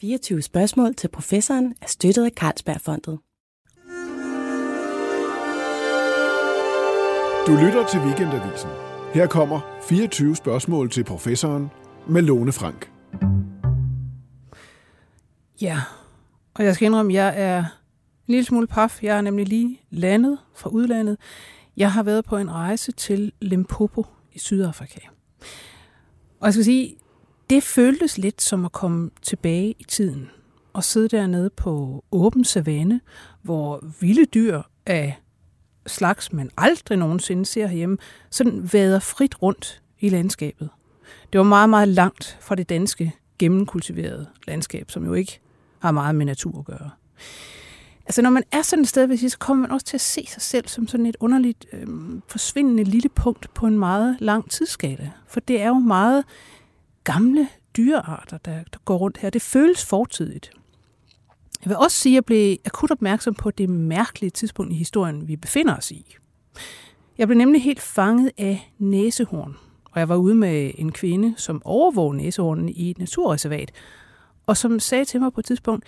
24 spørgsmål til professoren er støttet af Carlsbergfondet. Du lytter til Weekendavisen. Her kommer 24 spørgsmål til professoren med Lone Frank. Ja, og jeg skal indrømme, at jeg er en lille smule paf. Jeg er nemlig lige landet fra udlandet. Jeg har været på en rejse til Limpopo i Sydafrika. Og jeg skal sige, det føltes lidt som at komme tilbage i tiden og sidde dernede på åben savanne, hvor vilde dyr af slags, man aldrig nogensinde ser herhjemme, sådan vader frit rundt i landskabet. Det var meget, meget langt fra det danske gennemkultiverede landskab, som jo ikke har meget med natur at gøre. Altså når man er sådan et sted, så kommer man også til at se sig selv som sådan et underligt øh, forsvindende lille punkt på en meget lang tidsskala. For det er jo meget gamle dyrearter, der, der går rundt her. Det føles fortidigt. Jeg vil også sige, at jeg blev akut opmærksom på det mærkelige tidspunkt i historien, vi befinder os i. Jeg blev nemlig helt fanget af næsehorn, og jeg var ude med en kvinde, som overvåger næsehornen i et naturreservat, og som sagde til mig på et tidspunkt,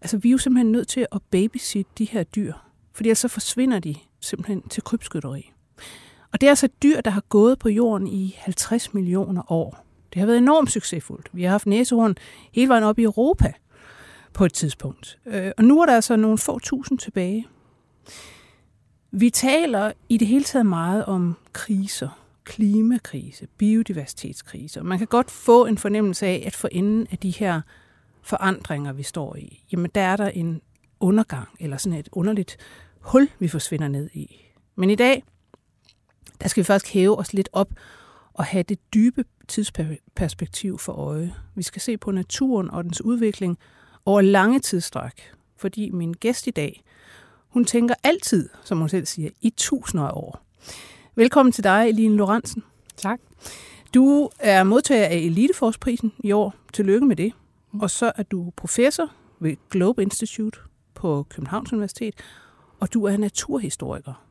altså vi er jo simpelthen nødt til at babysitte de her dyr, fordi ellers så forsvinder de simpelthen til krybskytteri. Og det er altså et dyr, der har gået på jorden i 50 millioner år. Det har været enormt succesfuldt. Vi har haft næsehorn hele vejen op i Europa på et tidspunkt. Øh, og nu er der altså nogle få tusind tilbage. Vi taler i det hele taget meget om kriser. Klimakrise, biodiversitetskrise. Man kan godt få en fornemmelse af, at for enden af de her forandringer, vi står i, jamen der er der en undergang, eller sådan et underligt hul, vi forsvinder ned i. Men i dag, der skal vi faktisk hæve os lidt op og have det dybe tidsperspektiv for øje. Vi skal se på naturen og dens udvikling over lange tidsstræk, fordi min gæst i dag, hun tænker altid, som hun selv siger, i tusinder af år. Velkommen til dig, Eline Lorentzen. Tak. Du er modtager af Eliteforsprisen i år. Tillykke med det. Og så er du professor ved Globe Institute på Københavns Universitet, og du er naturhistoriker.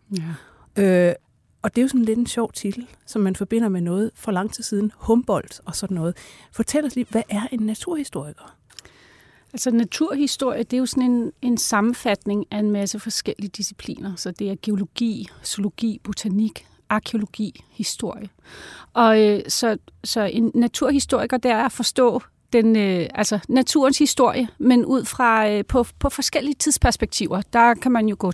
Ja. Øh, og det er jo sådan lidt en sjov titel, som man forbinder med noget for lang tid siden, Humboldt og sådan noget. Fortæl os lige, hvad er en naturhistoriker? Altså naturhistorie, det er jo sådan en, en sammenfatning af en masse forskellige discipliner. Så det er geologi, zoologi, botanik, arkeologi, historie. Og øh, så, så en naturhistoriker, det er at forstå den, øh, altså naturens historie, men ud fra øh, på, på forskellige tidsperspektiver. Der kan man jo gå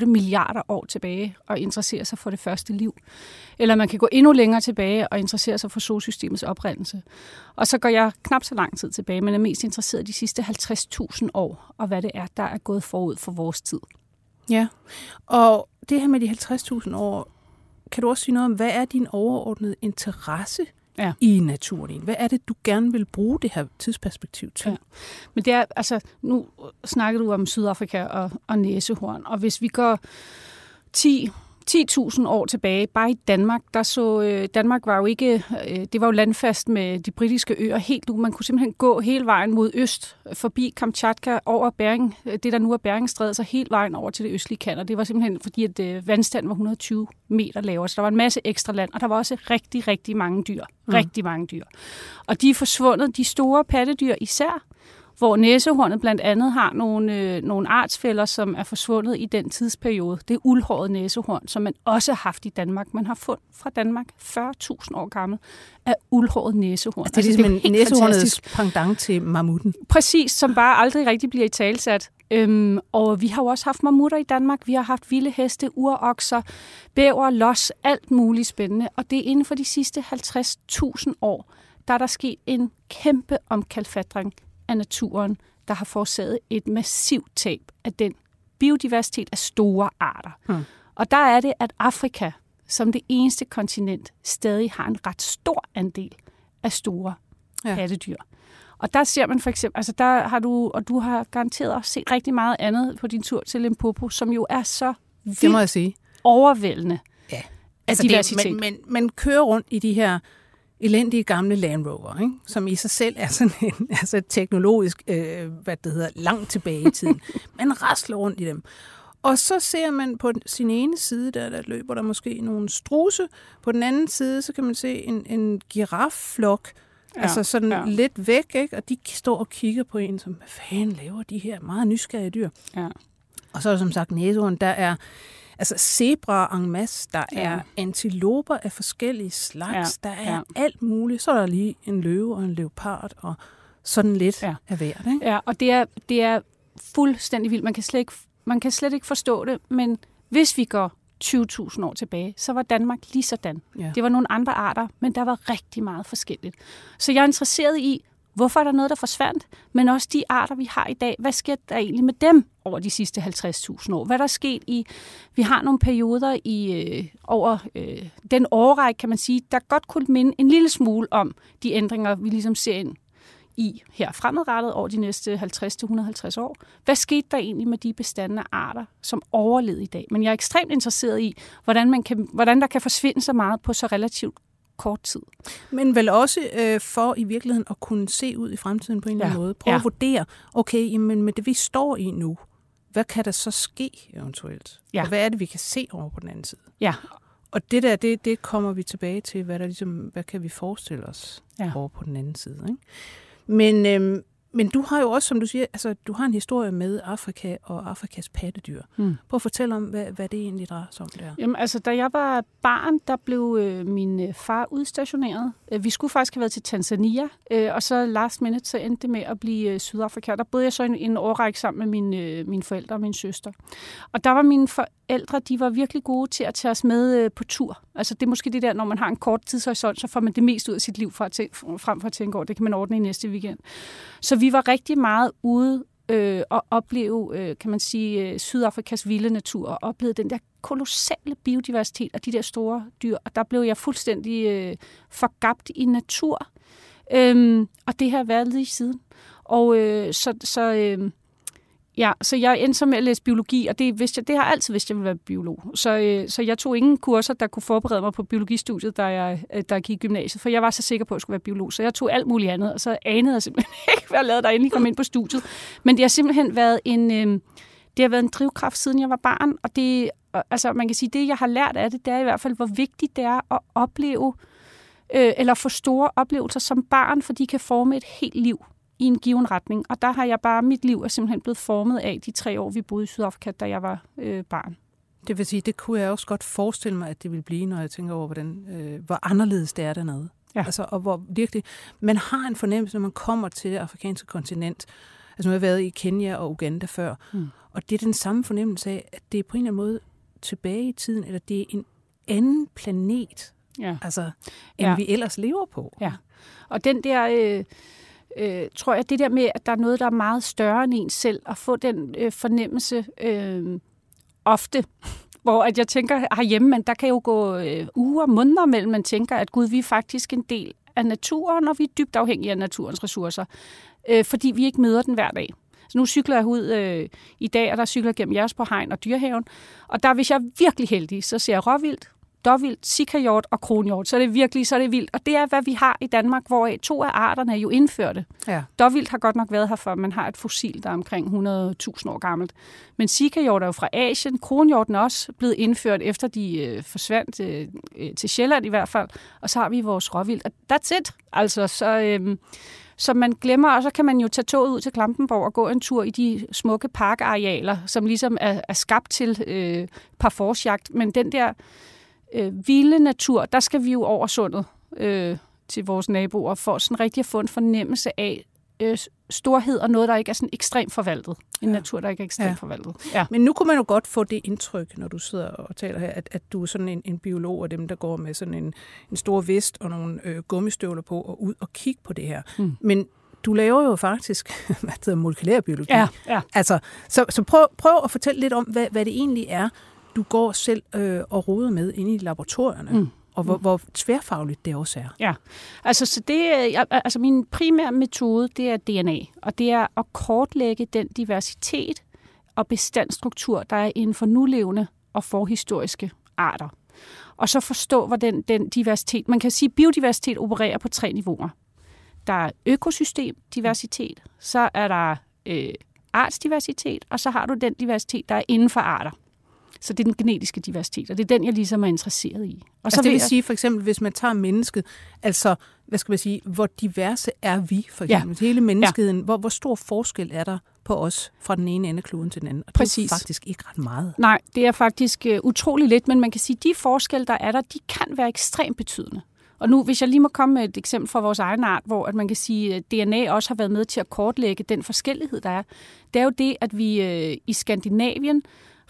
3,8 milliarder år tilbage og interessere sig for det første liv. Eller man kan gå endnu længere tilbage og interessere sig for solsystemets oprindelse. Og så går jeg knap så lang tid tilbage, men er mest interesseret i de sidste 50.000 år, og hvad det er, der er gået forud for vores tid. Ja, og det her med de 50.000 år, kan du også sige noget om, hvad er din overordnede interesse ja. i naturen? Hvad er det, du gerne vil bruge det her tidsperspektiv til? Ja. Men det er, altså, nu snakker du om Sydafrika og, og næsehorn, og hvis vi går 10 10.000 år tilbage, bare i Danmark, der så øh, Danmark var jo ikke, øh, det var jo landfast med de britiske øer helt nu. Man kunne simpelthen gå hele vejen mod øst, forbi Kamchatka, over Bering, øh, det der nu er Beringstrædet, så hele vejen over til det østlige Kanada. Det var simpelthen fordi, at øh, vandstanden var 120 meter lavere, så der var en masse ekstra land, og der var også rigtig, rigtig mange dyr. Mm. Rigtig mange dyr. Og de er forsvundet, de store pattedyr især, hvor næsehornet blandt andet har nogle, øh, nogle artsfælder, som er forsvundet i den tidsperiode. Det er uldhåret næsehorn, som man også har haft i Danmark. Man har fundet fra Danmark 40.000 år gammel af uldhåret næsehorn. Altså, det er ligesom altså, det er næsehornets pendant til mammuten. Præcis, som bare aldrig rigtig bliver i talsat. Øhm, og vi har jo også haft mammutter i Danmark. Vi har haft vilde heste, urokser, bæver, los, alt muligt spændende. Og det er inden for de sidste 50.000 år, der er der sket en kæmpe omkalfatring af naturen, der har forårsaget et massivt tab af den biodiversitet af store arter. Hmm. Og der er det, at Afrika som det eneste kontinent stadig har en ret stor andel af store ja. pattedyr. Og der ser man for eksempel, altså der har du, og du har garanteret også set rigtig meget andet på din tur til Limpopo, som jo er så vildt det må jeg sige. overvældende ja. altså diversitet. Det, man, man, man kører rundt i de her elendige gamle Land Rover, ikke? som i sig selv er sådan en altså teknologisk, øh, hvad det hedder, langt tilbage i tiden. Man rasler rundt i dem. Og så ser man på sin ene side, der, der løber der måske nogle struse. På den anden side, så kan man se en, en girafflok, Ja, altså sådan ja. lidt væk, ikke? og de står og kigger på en, som, hvad fanden laver de her meget nysgerrige dyr? Ja. Og så er der som sagt næsehorn, der er altså zebra en masse, der ja. er antiloper af forskellige slags, ja. der er ja. alt muligt. Så er der lige en løve og en leopard og sådan lidt ja. af hvert. Ikke? Ja, og det er, det er fuldstændig vildt. Man kan, slet ikke, man kan slet ikke forstå det, men hvis vi går 20.000 år tilbage, så var Danmark lige sådan. Ja. Det var nogle andre arter, men der var rigtig meget forskelligt. Så jeg er interesseret i, hvorfor er der noget, der forsvandt, men også de arter, vi har i dag. Hvad sker der egentlig med dem over de sidste 50.000 år? Hvad der er sket i... Vi har nogle perioder i øh, over øh, den årrække, kan man sige, der godt kunne minde en lille smule om de ændringer, vi ligesom ser ind i her fremadrettet over de næste 50-150 år. Hvad skete der egentlig med de bestandende arter, som overlevede i dag? Men jeg er ekstremt interesseret i, hvordan, man kan, hvordan der kan forsvinde så meget på så relativt kort tid. Men vel også øh, for i virkeligheden at kunne se ud i fremtiden på en eller anden måde. Prøve ja. at vurdere, okay, jamen med det vi står i nu, hvad kan der så ske eventuelt? Ja. Og hvad er det, vi kan se over på den anden side? Ja. Og det der, det, det kommer vi tilbage til, hvad, der ligesom, hvad kan vi forestille os ja. over på den anden side. Ikke? Men, øhm, men du har jo også, som du siger, altså, du har en historie med Afrika og Afrikas pattedyr. Mm. Prøv at fortælle om, hvad, hvad det egentlig drejer sig om der. Jamen, altså, da jeg var barn, der blev øh, min øh, far udstationeret. Øh, vi skulle faktisk have været til Tanzania, øh, og så last minute, så endte det med at blive øh, Sydafrika. Der boede jeg så en, en årrække sammen med mine, øh, mine forældre og min søster. Og der var mine forældre, de var virkelig gode til at tage os med øh, på tur. Altså, det er måske det der, når man har en kort tidshorisont, så får man det mest ud af sit liv fra at tænke, frem for at tænke over, det kan man ordne i næste weekend. Så vi vi var rigtig meget ude øh, og opleve, øh, kan man sige, øh, Sydafrikas vilde natur, og opleve den der kolossale biodiversitet og de der store dyr. Og der blev jeg fuldstændig øh, forgabt i natur. Øhm, og det har været lige siden. Og øh, så, så øh, Ja, så jeg endte så med at læse biologi, og det, vidste jeg, det har jeg altid vidst, at jeg ville være biolog. Så, øh, så jeg tog ingen kurser, der kunne forberede mig på biologistudiet, da jeg, øh, jeg gik i gymnasiet, for jeg var så sikker på, at jeg skulle være biolog. Så jeg tog alt muligt andet, og så anede jeg simpelthen ikke, hvad jeg lavede, der endelig kom ind på studiet. Men det har simpelthen været en, øh, det har været en drivkraft, siden jeg var barn, og det, altså man kan sige, det jeg har lært af det, det er i hvert fald, hvor vigtigt det er at opleve, øh, eller få store oplevelser som barn, for de kan forme et helt liv i en given retning. Og der har jeg bare, mit liv er simpelthen blevet formet af de tre år, vi boede i Sydafrika, da jeg var øh, barn. Det vil sige, det kunne jeg også godt forestille mig, at det vil blive, når jeg tænker over, hvordan, øh, hvor anderledes det er dernede. Ja. Altså, og hvor virkelig, man har en fornemmelse, når man kommer til det afrikanske kontinent. Altså, nu har jeg været i Kenya og Uganda før, mm. og det er den samme fornemmelse af, at det er på en eller anden måde tilbage i tiden, eller det er en anden planet, ja. altså, end ja. vi ellers lever på. Ja, og den der... Øh øh, tror jeg, det der med, at der er noget, der er meget større end en selv, at få den øh, fornemmelse øh, ofte, hvor at jeg tænker herhjemme, men der kan jo gå øh, uger, måneder mellem, man tænker, at gud, vi er faktisk en del af naturen, og vi er dybt afhængige af naturens ressourcer, øh, fordi vi ikke møder den hver dag. Så nu cykler jeg ud øh, i dag, og der cykler jeg gennem jeres på Hegn og Dyrehaven. Og der, hvis jeg er virkelig heldig, så ser jeg råvildt, dåvildt, sikahjort og kronhjort. Så er det virkelig, så er det vildt. Og det er, hvad vi har i Danmark, hvor to af arterne er jo indførte. Ja. Dåvildt har godt nok været her, for man har et fossil, der er omkring 100.000 år gammelt. Men sikahjort er jo fra Asien. Kronhjorten er også blevet indført, efter de øh, forsvandt øh, øh, til Sjælland i hvert fald. Og så har vi vores råvildt. Og that's it. Altså, så... Øh, så man glemmer, og så kan man jo tage toget ud til Klampenborg og gå en tur i de smukke parkarealer, som ligesom er, er skabt til øh, parforsjagt. Men den der øh, vilde natur, der skal vi jo over sundet øh, til vores naboer, for sådan rigtig at få en fornemmelse af øh, storhed og noget, der ikke er sådan ekstremt forvaltet. En ja. natur, der ikke er ekstremt ja. forvaltet. Ja. Men nu kunne man jo godt få det indtryk, når du sidder og taler her, at, at du er sådan en, en biolog af dem, der går med sådan en, en stor vest og nogle øh, gummistøvler på og ud og kigge på det her. Mm. Men du laver jo faktisk, hvad hedder, molekylær biologi. Ja, ja. Altså, så, så prøv, prøv at fortælle lidt om, hvad, hvad det egentlig er, du går selv øh, og roder med inde i laboratorierne. Mm og hvor, hvor tværfagligt det også er. Ja, altså, så det, altså min primære metode, det er DNA, og det er at kortlægge den diversitet og bestandstruktur, der er inden for nulevende og forhistoriske arter. Og så forstå, hvordan den diversitet, man kan sige, biodiversitet opererer på tre niveauer. Der er økosystemdiversitet, så er der øh, artsdiversitet, og så har du den diversitet, der er inden for arter. Så det er den genetiske diversitet, og det er den, jeg ligesom er interesseret i. Og så altså, det vil jeg... sige for eksempel, hvis man tager mennesket, altså, hvad skal man sige, hvor diverse er vi for eksempel? Ja. Hele menneskeheden, ja. hvor, hvor stor forskel er der på os fra den ene ende af kloden til den anden? Og Præcis. det er faktisk ikke ret meget. Nej, det er faktisk uh, utrolig lidt, men man kan sige, at de forskelle, der er der, de kan være ekstremt betydende. Og nu, hvis jeg lige må komme med et eksempel fra vores egen art, hvor at man kan sige, at DNA også har været med til at kortlægge den forskellighed, der er, det er jo det, at vi øh, i Skandinavien,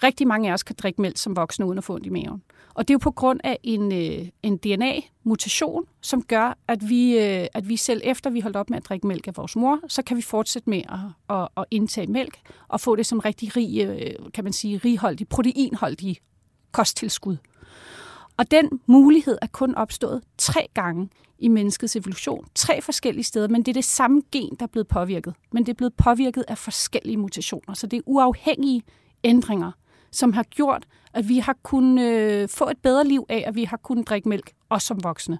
rigtig mange af os kan drikke mælk som voksne uden at få ondt i maven. Og det er jo på grund af en, øh, en DNA-mutation, som gør, at vi, øh, at vi selv efter vi holdt op med at drikke mælk af vores mor, så kan vi fortsætte med at, at, at indtage mælk og få det som rigtig rig, øh, kan man sige, righoldig, proteinholdig kosttilskud. Og den mulighed er kun opstået tre gange i menneskets evolution. Tre forskellige steder, men det er det samme gen, der er blevet påvirket. Men det er blevet påvirket af forskellige mutationer. Så det er uafhængige ændringer, som har gjort, at vi har kunnet øh, få et bedre liv af, at vi har kunnet drikke mælk, også som voksne.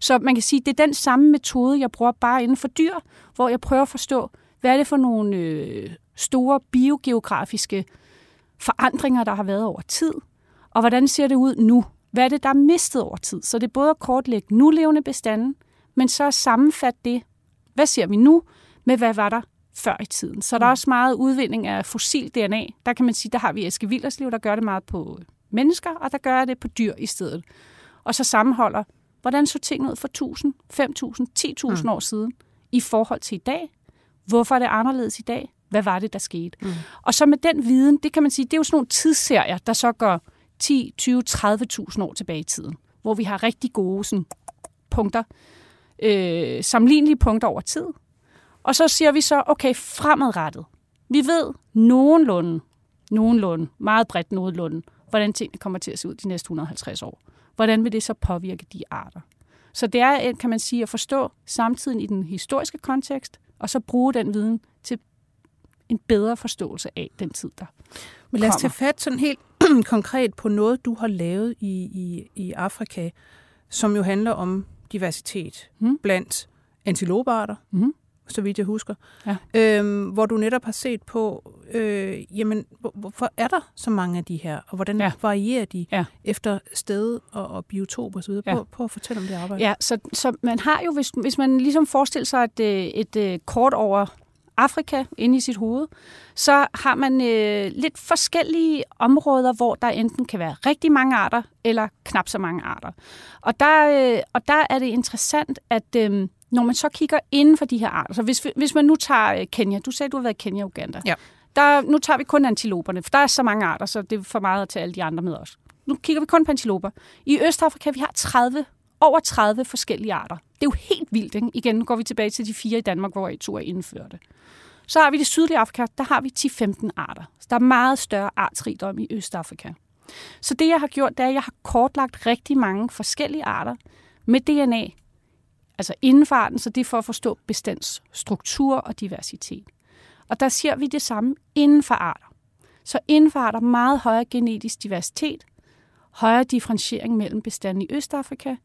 Så man kan sige, at det er den samme metode, jeg bruger bare inden for dyr, hvor jeg prøver at forstå, hvad er det for nogle øh, store biogeografiske forandringer, der har været over tid, og hvordan ser det ud nu? Hvad er det, der er mistet over tid? Så det er både at kortlægge nulevende bestanden, men så at sammenfatte det, hvad ser vi nu, med hvad var der før i tiden. Så der er mm. også meget udvinding af fossil DNA. Der kan man sige, der har vi Eske Villerslev, der gør det meget på mennesker, og der gør det på dyr i stedet. Og så sammenholder, hvordan så tingene ud for 1000, 5000, 10.000 mm. år siden i forhold til i dag? Hvorfor er det anderledes i dag? Hvad var det, der skete? Mm. Og så med den viden, det kan man sige, det er jo sådan nogle tidsserier, der så går 10, 20, 30.000 år tilbage i tiden, hvor vi har rigtig gode sådan, punkter, øh, sammenlignelige punkter over tid. Og så siger vi så, okay, fremadrettet. Vi ved nogenlunde, nogenlunde, meget bredt nogenlunde, hvordan tingene kommer til at se ud de næste 150 år. Hvordan vil det så påvirke de arter? Så det er, kan man sige, at forstå samtiden i den historiske kontekst, og så bruge den viden til en bedre forståelse af den tid, der Men lad os tage fat sådan helt konkret på noget, du har lavet i, i, i Afrika, som jo handler om diversitet mm. blandt antiloparter, mm. Så vidt jeg husker, ja. øhm, hvor du netop har set på, øh, jamen, hvorfor er der så mange af de her, og hvordan ja. varierer de ja. efter sted og, og biotop osv.? Ja. Prøv, prøv at fortælle om det arbejde. Ja, så, så man har jo, hvis, hvis man ligesom forestiller sig et, øh, et, et øh, kort over Afrika inde i sit hoved, så har man øh, lidt forskellige områder, hvor der enten kan være rigtig mange arter, eller knap så mange arter. Og der, øh, og der er det interessant, at øh, når man så kigger inden for de her arter, så hvis, hvis man nu tager øh, Kenya, du sagde, du har været i Kenya og Uganda. Ja. Der, nu tager vi kun antiloperne, for der er så mange arter, så det er for meget at tage alle de andre med os. Nu kigger vi kun på antiloper. I Østafrika, vi har 30 over 30 forskellige arter. Det er jo helt vildt, ikke? Igen, nu går vi tilbage til de fire i Danmark, hvor I to er indførte. Så har vi det sydlige Afrika, der har vi 10-15 arter. Så der er meget større artsrigdom i Østafrika. Så det, jeg har gjort, det er, at jeg har kortlagt rigtig mange forskellige arter med DNA, altså inden for arten, så det er for at forstå bestandsstruktur og diversitet. Og der ser vi det samme inden for arter. Så inden for arter meget højere genetisk diversitet, højere differentiering mellem bestanden i Østafrika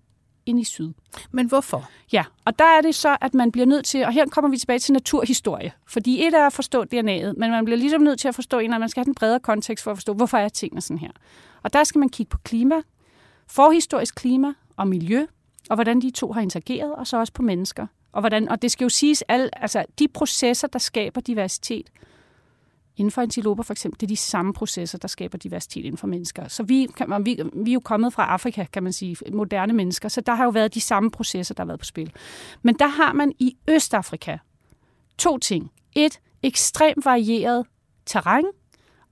end i syd. Men hvorfor? Ja, og der er det så, at man bliver nødt til, og her kommer vi tilbage til naturhistorie, fordi et er at forstå DNA'et, men man bliver ligesom nødt til at forstå en, at man skal have den bredere kontekst for at forstå, hvorfor er tingene sådan her. Og der skal man kigge på klima, forhistorisk klima og miljø, og hvordan de to har interageret, og så også på mennesker. Og, hvordan, og det skal jo siges, alle, altså de processer, der skaber diversitet, Inden for antiloper for eksempel, det er de samme processer, der skaber diversitet inden for mennesker. Så vi, kan, vi, vi er jo kommet fra Afrika, kan man sige, moderne mennesker, så der har jo været de samme processer, der har været på spil. Men der har man i Østafrika to ting. Et, ekstremt varieret terræn,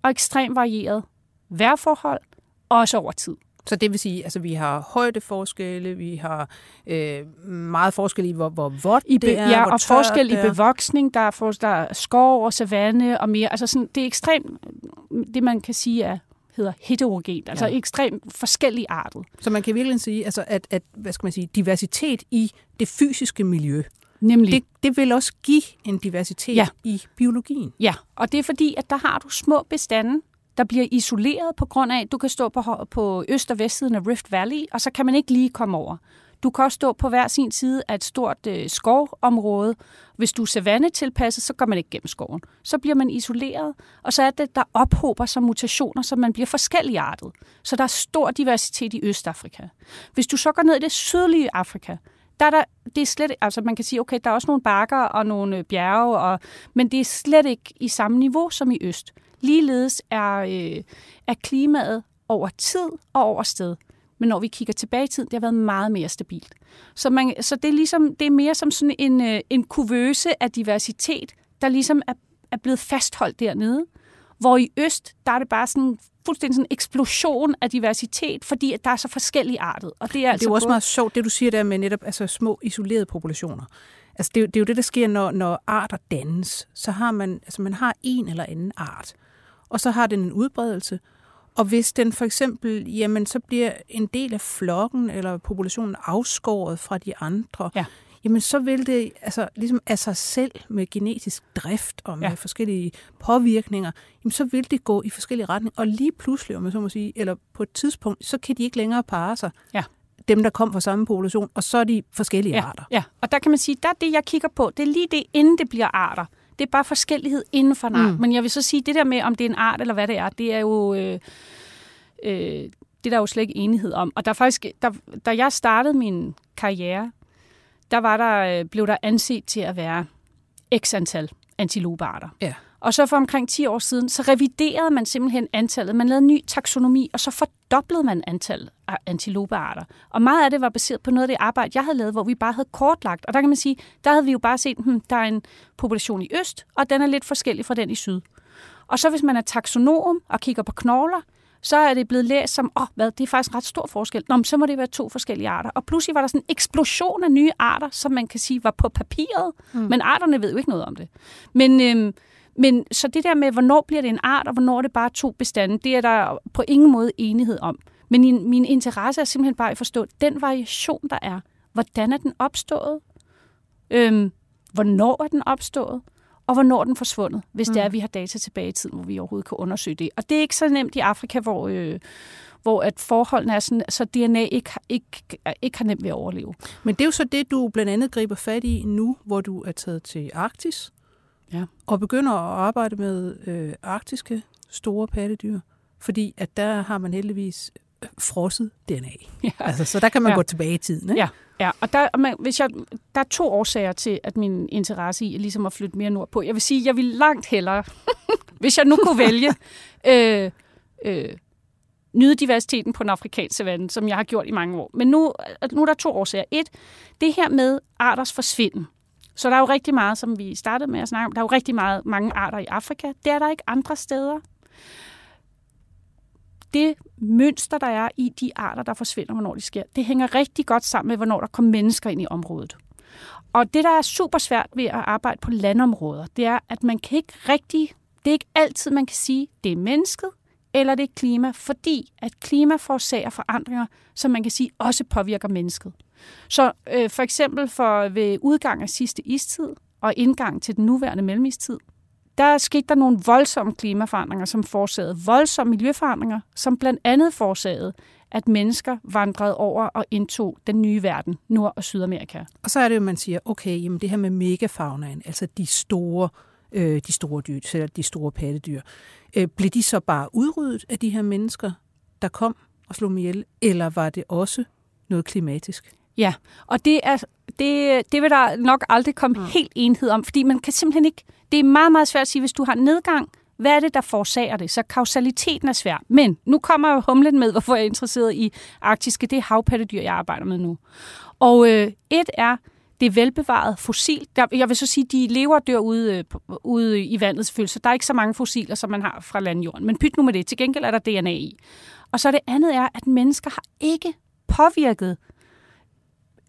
og ekstremt varieret vejrforhold, også over tid. Så det vil sige, at altså, vi har højdeforskelle, vi har øh, meget forskel i, hvor, hvor vådt I det er, Ja, og forskel i bevoksning. Der er, for, der er skov og savanne og mere. Altså sådan, det er ekstremt, det man kan sige er hedder heterogent, altså ja. ekstremt forskellige arter. Så man kan virkelig sige, altså at, at hvad skal man sige, diversitet i det fysiske miljø, Nemlig. Det, det vil også give en diversitet ja. i biologien. Ja, og det er fordi, at der har du små bestande, der bliver isoleret på grund af, at du kan stå på, på øst- og vestsiden af Rift Valley, og så kan man ikke lige komme over. Du kan også stå på hver sin side af et stort øh, skovområde. Hvis du er savannetilpasset, så går man ikke gennem skoven. Så bliver man isoleret, og så er det, der ophober sig mutationer, så man bliver forskelligartet. Så der er stor diversitet i Østafrika. Hvis du så går ned i det sydlige Afrika, der er der, det er slet, altså man kan sige, okay, der er også nogle bakker og nogle øh, bjerge, og, men det er slet ikke i samme niveau som i øst. Ligeledes er, øh, er klimaet over tid og over sted. Men når vi kigger tilbage i tiden, det har været meget mere stabilt. Så, man, så det, er ligesom, det er mere som sådan en, øh, en kuvøse af diversitet, der ligesom er, er blevet fastholdt dernede. Hvor i øst, der er det bare sådan fuldstændig sådan en eksplosion af diversitet, fordi at der er så forskellige artet. Og det er, altså det er jo også både... meget sjovt, det du siger der med netop altså små isolerede populationer. Altså det, det er jo det, der sker, når, når arter dannes. Så har man, altså man har en eller anden art, og så har den en udbredelse, og hvis den for eksempel, jamen så bliver en del af flokken eller populationen afskåret fra de andre, ja. jamen så vil det altså ligesom af sig selv med genetisk drift og med ja. forskellige påvirkninger, jamen så vil det gå i forskellige retninger. Og lige pludselig, om man så må sige, eller på et tidspunkt, så kan de ikke længere parre sig. Ja dem, der kom fra samme population, og så er de forskellige ja, arter. Ja, og der kan man sige, der er det, jeg kigger på, det er lige det, inden det bliver arter. Det er bare forskellighed inden for en art. Mm. Men jeg vil så sige, det der med, om det er en art eller hvad det er, det er jo... Øh, øh, det er der jo slet ikke enighed om. Og der faktisk, der, da jeg startede min karriere, der, var der, øh, blev der anset til at være x antal antilopearter. Ja. Og så for omkring 10 år siden, så reviderede man simpelthen antallet. Man lavede en ny taksonomi, og så fordoblede man antallet af antilopearter. Og meget af det var baseret på noget af det arbejde, jeg havde lavet, hvor vi bare havde kortlagt. Og der kan man sige, der havde vi jo bare set, hmm, der er en population i øst, og den er lidt forskellig fra den i syd. Og så hvis man er taksonom og kigger på knogler, så er det blevet læst som, åh, oh, hvad, det er faktisk ret stor forskel. Nå, men så må det være to forskellige arter. Og pludselig var der sådan en eksplosion af nye arter, som man kan sige var på papiret, mm. men arterne ved jo ikke noget om det. Men, øhm, men så det der med, hvornår bliver det en art, og hvornår er det bare to bestande, det er der på ingen måde enighed om. Men min, min interesse er simpelthen bare at forstå den variation, der er. Hvordan er den opstået? Øhm, hvornår er den opstået? og hvornår den forsvundet, hvis mm. det er, at vi har data tilbage i tiden, hvor vi overhovedet kan undersøge det. Og det er ikke så nemt i Afrika, hvor, øh, hvor at forholdene er sådan, så DNA ikke, ikke, ikke har nemt ved at overleve. Men det er jo så det, du blandt andet griber fat i nu, hvor du er taget til Arktis, ja. og begynder at arbejde med øh, arktiske store pattedyr, fordi at der har man heldigvis frosset DNA. Ja. Altså, så der kan man ja. gå tilbage i tiden. Ikke? Ja, ja. og der, man, hvis jeg, der er to årsager til, at min interesse i ligesom at flytte mere nordpå. Jeg vil sige, jeg vil langt hellere, hvis jeg nu kunne vælge, øh, øh, nyde diversiteten på den afrikanske savanne, som jeg har gjort i mange år. Men nu, nu er der to årsager. Et, det her med arters forsvinden. Så der er jo rigtig meget, som vi startede med at snakke om, der er jo rigtig meget, mange arter i Afrika. Det er der ikke andre steder det mønster, der er i de arter, der forsvinder, hvornår de sker, det hænger rigtig godt sammen med, hvornår der kommer mennesker ind i området. Og det, der er super svært ved at arbejde på landområder, det er, at man kan ikke rigtig, det er ikke altid, man kan sige, det er mennesket, eller det er klima, fordi at klima forårsager forandringer, som man kan sige også påvirker mennesket. Så øh, for eksempel for ved udgang af sidste istid og indgang til den nuværende mellemistid, der skete der nogle voldsomme klimaforandringer, som forårsagede voldsomme miljøforandringer, som blandt andet forårsagede, at mennesker vandrede over og indtog den nye verden, Nord- og Sydamerika. Og så er det jo, man siger, okay, jamen det her med megafaunaen, altså de store, øh, de store dyr, eller de store pattedyr, øh, blev de så bare udryddet af de her mennesker, der kom og slog dem ihjel, eller var det også noget klimatisk? Ja, og det, er, det, det vil der nok aldrig komme mm. helt enhed om, fordi man kan simpelthen ikke... Det er meget, meget svært at sige, hvis du har nedgang, hvad er det, der forårsager det? Så kausaliteten er svær. Men nu kommer jo humlen med, hvorfor jeg er interesseret i arktiske. Det er havpattedyr, jeg arbejder med nu. Og øh, et er, det er velbevaret fossil. Der, jeg vil så sige, de lever og dør ude, øh, ude i vandet selvfølgelig, så der er ikke så mange fossiler, som man har fra landjorden. Men pyt nu med det. Til gengæld er der DNA i. Og så det andet er, at mennesker har ikke påvirket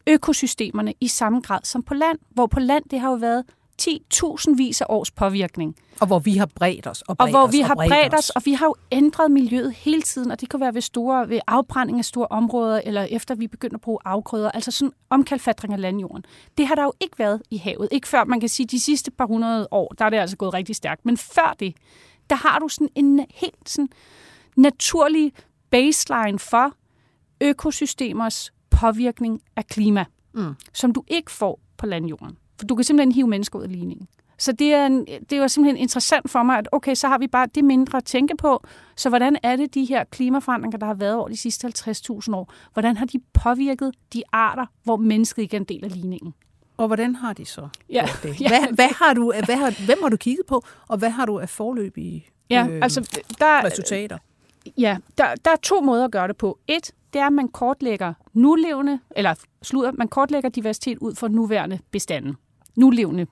økosystemerne i samme grad som på land, hvor på land det har jo været 10.000 vis af års påvirkning. Og hvor vi har bredt os og bredt Og hvor os, vi har bredt os, og vi har jo ændret miljøet hele tiden, og det kan være ved, store, ved afbrænding af store områder, eller efter vi begynder at bruge afgrøder, altså sådan omkalfatring af landjorden. Det har der jo ikke været i havet. Ikke før, man kan sige, de sidste par hundrede år, der er det altså gået rigtig stærkt. Men før det, der har du sådan en helt sådan naturlig baseline for økosystemers påvirkning af klima, Mm. som du ikke får på landjorden. For du kan simpelthen hive mennesker ud af ligningen. Så det er, en, det var simpelthen interessant for mig, at okay, så har vi bare det mindre at tænke på. Så hvordan er det, de her klimaforandringer, der har været over de sidste 50.000 år, hvordan har de påvirket de arter, hvor mennesket ikke er en del af ligningen? Og hvordan har de så Ja, det? Hvad, hvad har du, hvad har, hvem har du kigget på, og hvad har du af forløbige Ja, øh, altså der, resultater? Ja, der, der er to måder at gøre det på. Et, det er, at man kortlægger nulevende, eller sludder, man kortlægger diversitet ud fra nuværende bestanden. Nulevende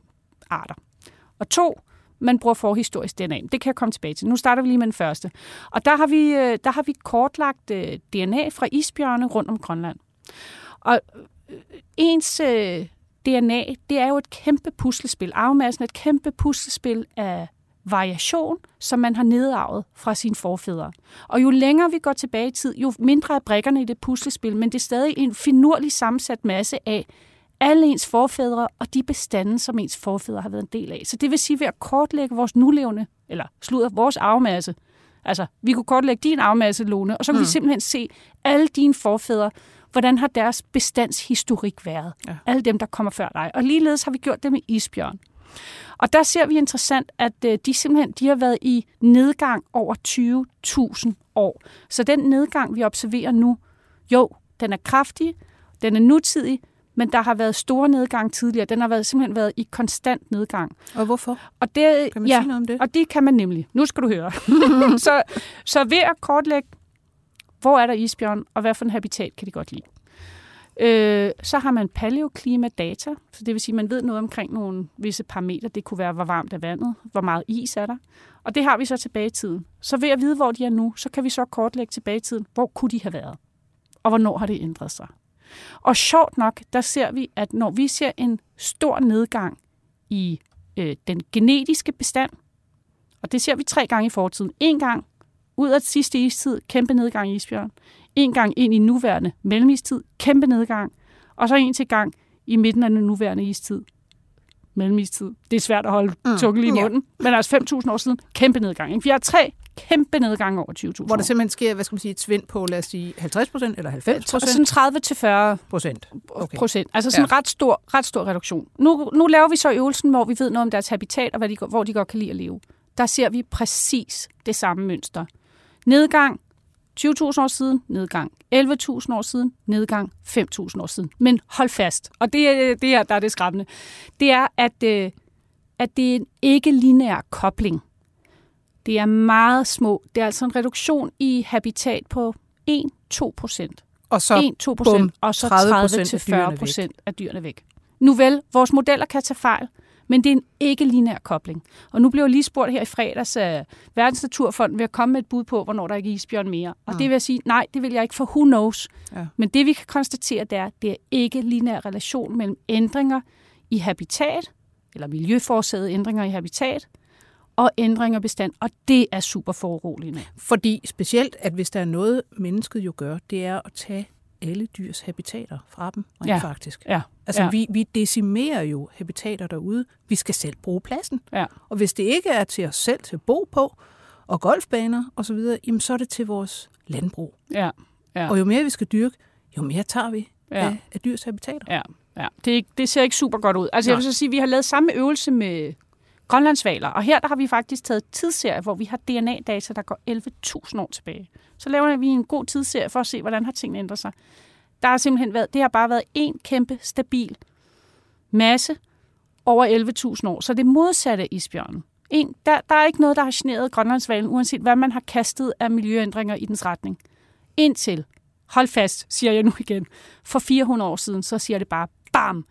arter. Og to, man bruger forhistorisk DNA. Det kan jeg komme tilbage til. Nu starter vi lige med den første. Og der har vi, øh, der har vi kortlagt øh, DNA fra isbjørne rundt om Grønland. Og øh, ens DNA, det er jo et kæmpe puslespil. Arvemassen er et kæmpe puslespil af variation, som man har nedarvet fra sine forfædre. Og jo længere vi går tilbage i tid, jo mindre er brikkerne i det puslespil, men det er stadig en finurlig sammensat masse af alle ens forfædre og de bestande, som ens forfædre har været en del af. Så det vil sige, ved at kortlægge vores nulevende, eller sludder vores arvemasse, altså vi kunne kortlægge din arvemasse, Lone, og så kunne mm. vi simpelthen se alle dine forfædre, hvordan har deres bestandshistorik været. Ja. Alle dem, der kommer før dig. Og ligeledes har vi gjort det med isbjørn. Og der ser vi interessant, at øh, de simpelthen de har været i nedgang over 20.000 år. Så den nedgang, vi observerer nu, jo, den er kraftig, den er nutidig, men der har været store nedgang tidligere. Den har været, simpelthen været i konstant nedgang. Og hvorfor? Og det, Kan man ja, sige noget om det? og det kan man nemlig. Nu skal du høre. så, så ved at kortlægge, hvor er der isbjørn, og hvad for en habitat kan de godt lide. Øh, så har man paleoklimadata, så det vil sige, at man ved noget omkring nogle visse parametre. Det kunne være, hvor varmt er vandet, hvor meget is er der. Og det har vi så tilbage i tiden. Så ved at vide, hvor de er nu, så kan vi så kortlægge tilbage i tiden, hvor kunne de have været, og hvornår har det ændret sig. Og sjovt nok, der ser vi, at når vi ser en stor nedgang i øh, den genetiske bestand, og det ser vi tre gange i fortiden. En gang ud af sidste istid, kæmpe nedgang i isbjørn. En gang ind i nuværende mellemistid, kæmpe nedgang. Og så en til gang i midten af den nuværende istid, mellemistid. Det er svært at holde Mm, tungen lige i ja. munden. Men altså 5.000 år siden, kæmpe nedgang. ikke? Vi har tre kæmpe nedgange over 20.000 Hvor der simpelthen sker, hvad skal man sige, et svend på, lad os sige, 50 procent eller 90% Og procent? sådan 30 til 40 procent. Okay. procent. Altså sådan en ret stor, ret stor reduktion. Nu, nu laver vi så øvelsen, hvor vi ved noget om deres habitat, og hvad de, hvor de godt kan lide at leve. Der ser vi præcis det samme mønster. Nedgang 20.000 år siden, nedgang 11.000 år siden, nedgang 5.000 år siden. Men hold fast, og det er det, er, der er det skræmmende, det er, at, øh, at det er en ikke-lineær kobling. Det er meget små. Det er altså en reduktion i habitat på 1-2 procent. Og så 1-2 bum, procent, og så 30% 30 af til dyrene 40 væk. procent af dyrene væk. Nu vel, vores modeller kan tage fejl, men det er en ikke-lineær kobling. Og nu blev jeg lige spurgt her i fredags af Verdens Naturfond ved at komme med et bud på, hvornår der ikke er isbjørn mere. Og det vil jeg sige, nej, det vil jeg ikke, for who knows. Ja. Men det vi kan konstatere, det er, at det er ikke-lineær relation mellem ændringer i habitat, eller miljøforårsagede ændringer i habitat, og ændringer bestand. Og det er super foruroligende. Fordi specielt, at hvis der er noget, mennesket jo gør, det er at tage alle dyrs habitater fra dem, rent Ja. faktisk. Ja, Altså, ja. vi, vi decimerer jo habitater derude. Vi skal selv bruge pladsen. Ja. Og hvis det ikke er til os selv til at bo på, og golfbaner osv., jamen så er det til vores landbrug. Ja, ja. Og jo mere vi skal dyrke, jo mere tager vi Ja. af, af dyrs habitater. Ja, ja. Det, ikke- det ser ikke super godt ud. Altså, jeg Nej. vil så sige, at vi har lavet samme øvelse med grønlandsvaler, og her der har vi faktisk taget tidsserie, hvor vi har DNA-data, der går 11.000 år tilbage. Så laver vi en god tidsserie for at se, hvordan har tingene ændret sig. Der har simpelthen været, det har bare været en kæmpe stabil masse over 11.000 år. Så det modsatte af isbjørnen. En, der, der er ikke noget, der har generet grønlandsvalen, uanset hvad man har kastet af miljøændringer i dens retning. Indtil, hold fast, siger jeg nu igen, for 400 år siden, så siger det bare, bam,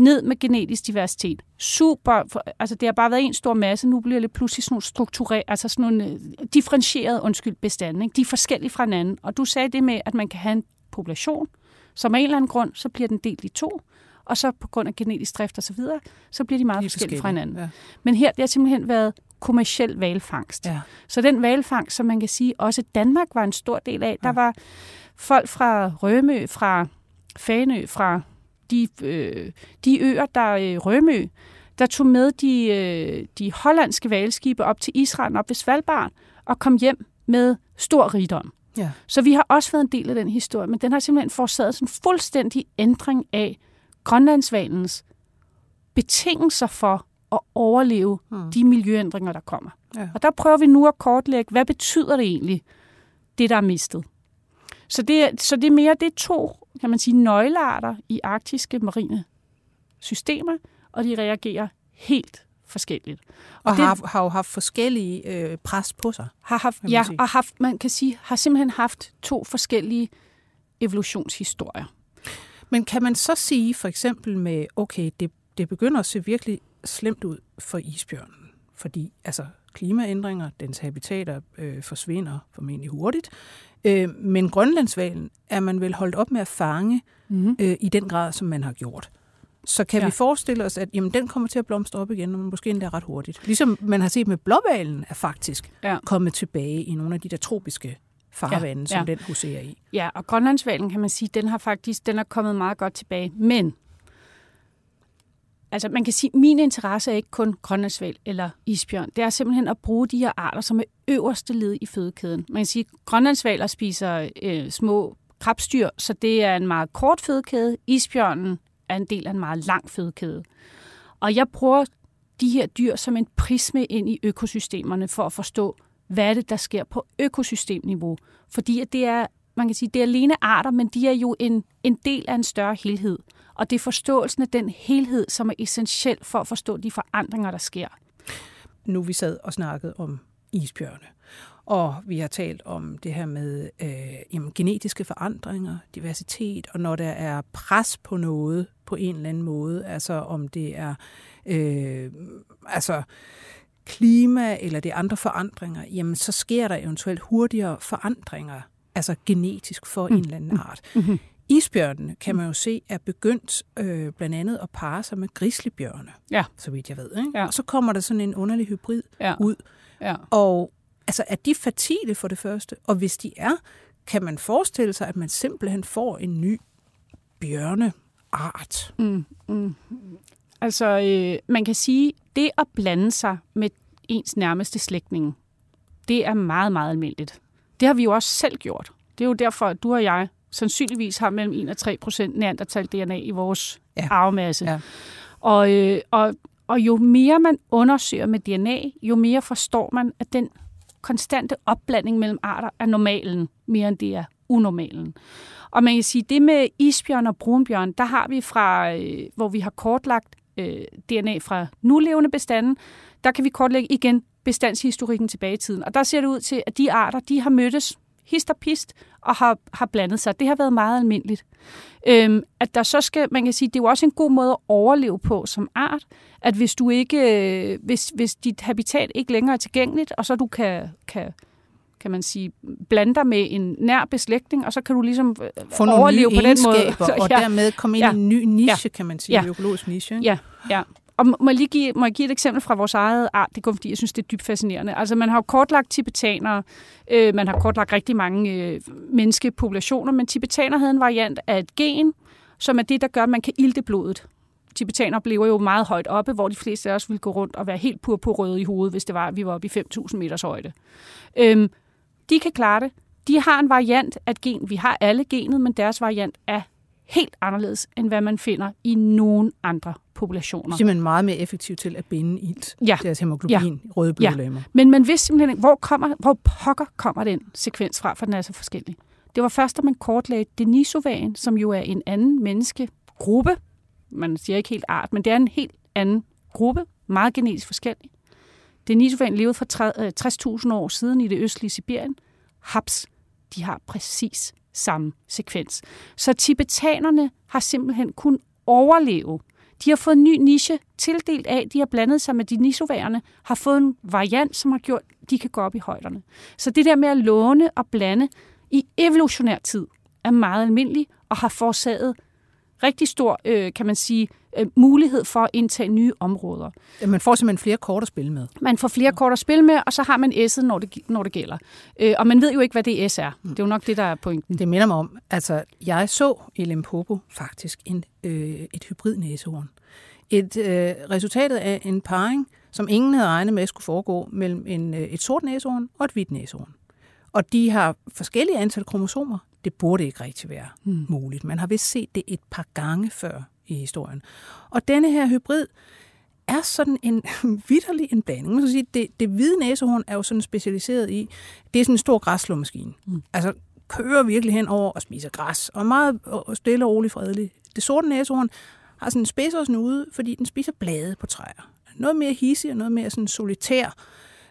ned med genetisk diversitet. Super, for- altså det har bare været en stor masse, nu bliver det pludselig sådan nogle struktureret, altså sådan nogle øh, differentierede, undskyld, bestande. Ikke? De er forskellige fra hinanden. Og du sagde det med, at man kan have en population, som af en eller anden grund, så bliver den delt i to, og så på grund af genetisk drift og så videre, så bliver de meget De er forskellige fra hinanden. Ja. Men her, det har simpelthen været kommersiel valfangst. Ja. Så den valfangst, som man kan sige, også Danmark var en stor del af, der var folk fra Rømø, fra Fanø, fra de, øh, de øer, der øh, Rømø, der tog med de, øh, de hollandske valskibe op til Israel, op ved Svalbard, og kom hjem med stor rigdom. Ja. Så vi har også været en del af den historie, men den har simpelthen forårsaget en fuldstændig ændring af Grønlandsvalens betingelser for at overleve mm. de miljøændringer, der kommer. Ja. Og der prøver vi nu at kortlægge, hvad betyder det egentlig, det der er mistet. Så det, så det er mere det er to, kan man sige, nøglearter i arktiske marine systemer, og de reagerer helt forskelligt. Og det- har, har jo haft forskellige øh, pres på sig. har haft, ja, sige. og haft, man kan sige, har simpelthen haft to forskellige evolutionshistorier. Men kan man så sige for eksempel med, okay, det, det begynder at se virkelig slemt ud for isbjørnen, fordi altså klimaændringer, dens habitater øh, forsvinder formentlig hurtigt, øh, men Grønlandsvalen er man vel holdt op med at fange Mm-hmm. øh, i den grad, som man har gjort. Så kan ja. Vi forestille os, at jamen, den kommer til at blomstre op igen, og måske endda ret hurtigt. Ligesom man har set med blåvalen er faktisk Ja. kommet tilbage i nogle af de der tropiske farvande. Ja, som ja. den huserer i. Ja, og Grønlandsvalen kan man sige, den har faktisk den er kommet meget godt tilbage. Men altså man kan sige, min interesse er ikke kun grønlandsval eller isbjørn. Det er simpelthen at bruge de her arter som er øverste led i fødekæden. Man kan sige, at grønlandsvaler spiser øh, små krabstyr, så det er en meget kort fødekæde. Isbjørnen er en del af en meget lang fødekæde. Og jeg bruger de her dyr som en prisme ind i økosystemerne for at forstå, hvad er det, der sker på økosystemniveau. Fordi at det er, man kan sige, det er alene arter, men de er jo en, en del af en større helhed. Og det er forståelsen af den helhed, som er essentiel for at forstå de forandringer, der sker. nu vi sad og snakkede om isbjørne. Og vi har talt om det her med øh, jamen, genetiske forandringer, diversitet, og når der er pres på noget på en eller anden måde, altså om det er øh, altså klima eller det er andre forandringer, jamen så sker der eventuelt hurtigere forandringer, altså genetisk for mm. en eller anden art. Mm-hmm. Isbjørnene kan man jo se er begyndt øh, blandt andet at parre sig med grizzlybjørne, Ja. så vidt jeg ved. Ikke? Ja. Og så kommer der sådan en underlig hybrid Ja. ud. Ja. Og altså, er de fertile for det første? Og hvis de er, kan man forestille sig, at man simpelthen får en ny bjørneart? Mm, mm. Altså, øh, man kan sige, det at blande sig med ens nærmeste slægtninge, det er meget, meget almindeligt. Det har vi jo også selv gjort. Det er jo derfor, at du og jeg sandsynligvis har mellem 1 og 3 procent neandertal-DNA i vores Ja. arvemasse. Ja. Og, øh, og, og jo mere man undersøger med DNA, jo mere forstår man, at den konstante opblanding mellem arter er normalen, mere end det er unormalen. Og man kan sige, det med isbjørn og brunbjørn, der har vi fra, øh, hvor vi har kortlagt øh, DNA fra nulevende bestanden, der kan vi kortlægge igen bestandshistorikken tilbage i tiden. Og der ser det ud til, at de arter, de har mødtes hist og pist og har, har blandet sig. Det har været meget almindeligt. Øhm, at der så skal, man kan sige, det er jo også en god måde at overleve på som art, at hvis du ikke, øh, hvis, hvis dit habitat ikke længere er tilgængeligt, og så du kan, kan kan man sige, blande dig med en nær beslægtning, og så kan du ligesom øh, Få nogle overleve nye på den måde. Så, og ja. dermed komme ind Ja. i en ny niche, kan man sige, Ja. en økologisk niche. ikke? Ja, ja. Og må jeg lige give, må jeg give et eksempel fra vores eget art? Det er kun fordi, jeg synes, det er dybt fascinerende. Altså, man har jo kortlagt tibetanere, øh, man har kortlagt rigtig mange øh, menneskepopulationer, men tibetaner havde en variant af et gen, som er det, der gør, at man kan ilte blodet. Tibetanere lever jo meget højt oppe, hvor de fleste af os ville gå rundt og være helt purpurrøde i hovedet, hvis det var, at vi var oppe i 5.000 meters højde. Øhm, de kan klare det. De har en variant af et gen. Vi har alle genet, men deres variant er helt anderledes, end hvad man finder i nogen andre populationer. Simpelthen meget mere effektivt til at binde ilt, Ja. deres hemoglobin, ja. røde blodlemmer. Men man vidste simpelthen ikke, hvor, kommer, hvor pokker kommer den sekvens fra, for den er så forskellig. Det var først, da man kortlagde Denisovan, som jo er en anden menneskegruppe. Man siger ikke helt art, men det er en helt anden gruppe, meget genetisk forskellig. Denisovan levede for tre- øh, 60.000 år siden i det østlige Sibirien. Haps, de har præcis samme sekvens. Så tibetanerne har simpelthen kun overleve. De har fået en ny niche tildelt af, de har blandet sig med denisoværerne, har fået en variant, som har gjort, de kan gå op i højderne. Så det der med at låne og blande i evolutionær tid er meget almindeligt og har forårsaget rigtig stor, øh, kan man sige, øh, mulighed for at indtage nye områder. Man får simpelthen flere kort at spille med. Man får flere kort at spille med, og så har man S'et, når det, når det gælder. Øh, og man ved jo ikke, hvad det S er. Det er jo nok det, der er pointen. Det minder mig om, altså jeg så i Limpopo faktisk en, øh, et hybridnæsehorn. Et øh, resultatet af en parring, som ingen havde regnet med skulle foregå mellem en, øh, et sort næsehorn og et hvidt næsehorn. Og de har forskellige antal kromosomer. Det burde ikke rigtig være mm. muligt. Man har vist set det et par gange før i historien. Og denne her hybrid er sådan en vidderlig en blanding. Man skal sige, det, det hvide næsehorn er jo sådan specialiseret i, det er sådan en stor græsslåmaskine. Mm. Altså kører virkelig hen over og spiser græs, og meget stille og roligt fredelig. Det sorte næsehorn har sådan en spidsårsnude, fordi den spiser blade på træer. Noget mere hissig og noget mere sådan solitær.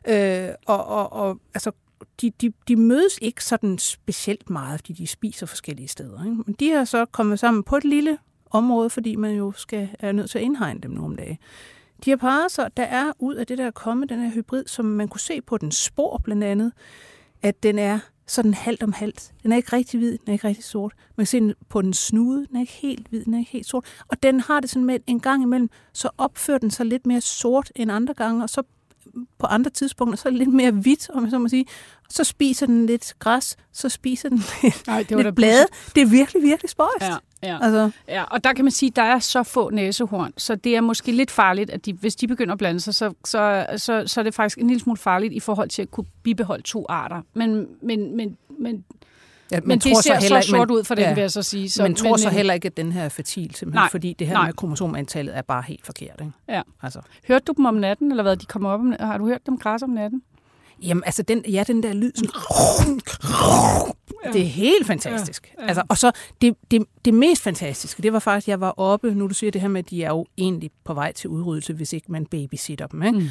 Øh, og, og, og altså, de, de, de mødes ikke sådan specielt meget, fordi de spiser forskellige steder. Ikke? Men de har så kommet sammen på et lille område, fordi man jo skal, er nødt til at indhegne dem nogle dage. De har parret sig, der er ud af det der kommet, den her hybrid, som man kunne se på den spor blandt andet, at den er sådan halvt om halvt. Den er ikke rigtig hvid, den er ikke rigtig sort. Man kan se den på den snude, den er ikke helt hvid, den er ikke helt sort. Og den har det sådan med, en gang imellem, så opfører den sig lidt mere sort end andre gange, og så på andre tidspunkter, så er det lidt mere hvidt, om man så må sige. Så spiser den lidt græs, så spiser den lidt, Ej, det var lidt blade. Det er virkelig, virkelig spøjst. Ja, ja. Altså. ja, og der kan man sige, at der er så få næsehorn, så det er måske lidt farligt, at de, hvis de begynder at blande sig, så, så, så, så er det faktisk en lille smule farligt i forhold til at kunne bibeholde to arter. Men, men, men, men Ja, men det tror ser så, heller, så sort ud for den, ja, vil jeg så sige. Så, men tror men, så heller ikke, at den her er fertil, simpelthen, nej, fordi det her nej. med kromosomantallet er bare helt forkert. Ikke? Ja. Altså. Hørte du dem om natten, eller hvad? De kommer op om, har du hørt dem græs om natten? Jamen, altså, den, ja, den der lyd, sådan, ja. det er helt fantastisk. Ja, ja. Altså, og så det, det, det mest fantastiske, det var faktisk, at jeg var oppe, nu du siger det her med, at de er jo egentlig på vej til udryddelse, hvis ikke man babysitter dem. Ikke? Mm.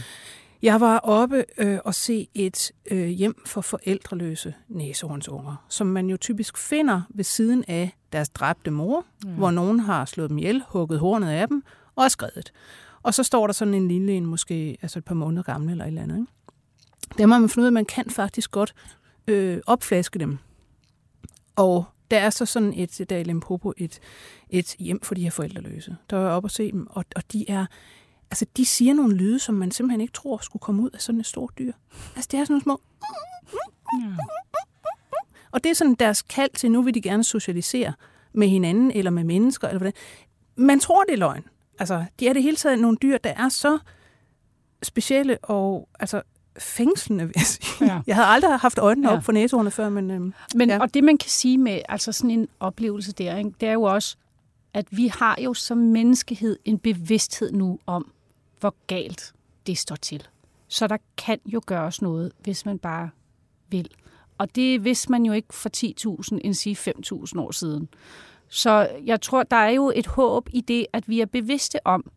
Jeg var oppe øh, og se et øh, hjem for forældreløse næsehornsunger, som man jo typisk finder ved siden af deres dræbte mor, mm. hvor nogen har slået dem ihjel, hugget hornet af dem og er skrevet. Og så står der sådan en lille en, måske altså et par måneder gammel eller et eller andet. Ikke? Der må man finde ud af, at man kan faktisk godt øh, opflaske dem. Og der er så sådan et, der i Limpopo, et, et hjem for de her forældreløse. Der var jeg oppe og se dem, og, og de er altså, de siger nogle lyde, som man simpelthen ikke tror skulle komme ud af sådan et stort dyr. Altså, det er sådan nogle små... Ja. Og det er sådan deres kald til, nu vil de gerne socialisere med hinanden eller med mennesker. Eller hvordan. Man tror, det er løgn. Altså, de er det hele taget nogle dyr, der er så specielle og altså, fængslende, vil jeg sige. Ja. Jeg havde aldrig haft øjnene ja. op for næsehornet før, men... Øhm, men ja. Og det, man kan sige med altså sådan en oplevelse der, ikke, det er jo også, at vi har jo som menneskehed en bevidsthed nu om, hvor galt det står til. Så der kan jo gøres noget, hvis man bare vil. Og det vidste man jo ikke for 10.000, end sige 5.000 år siden. Så jeg tror, der er jo et håb i det, at vi er bevidste om,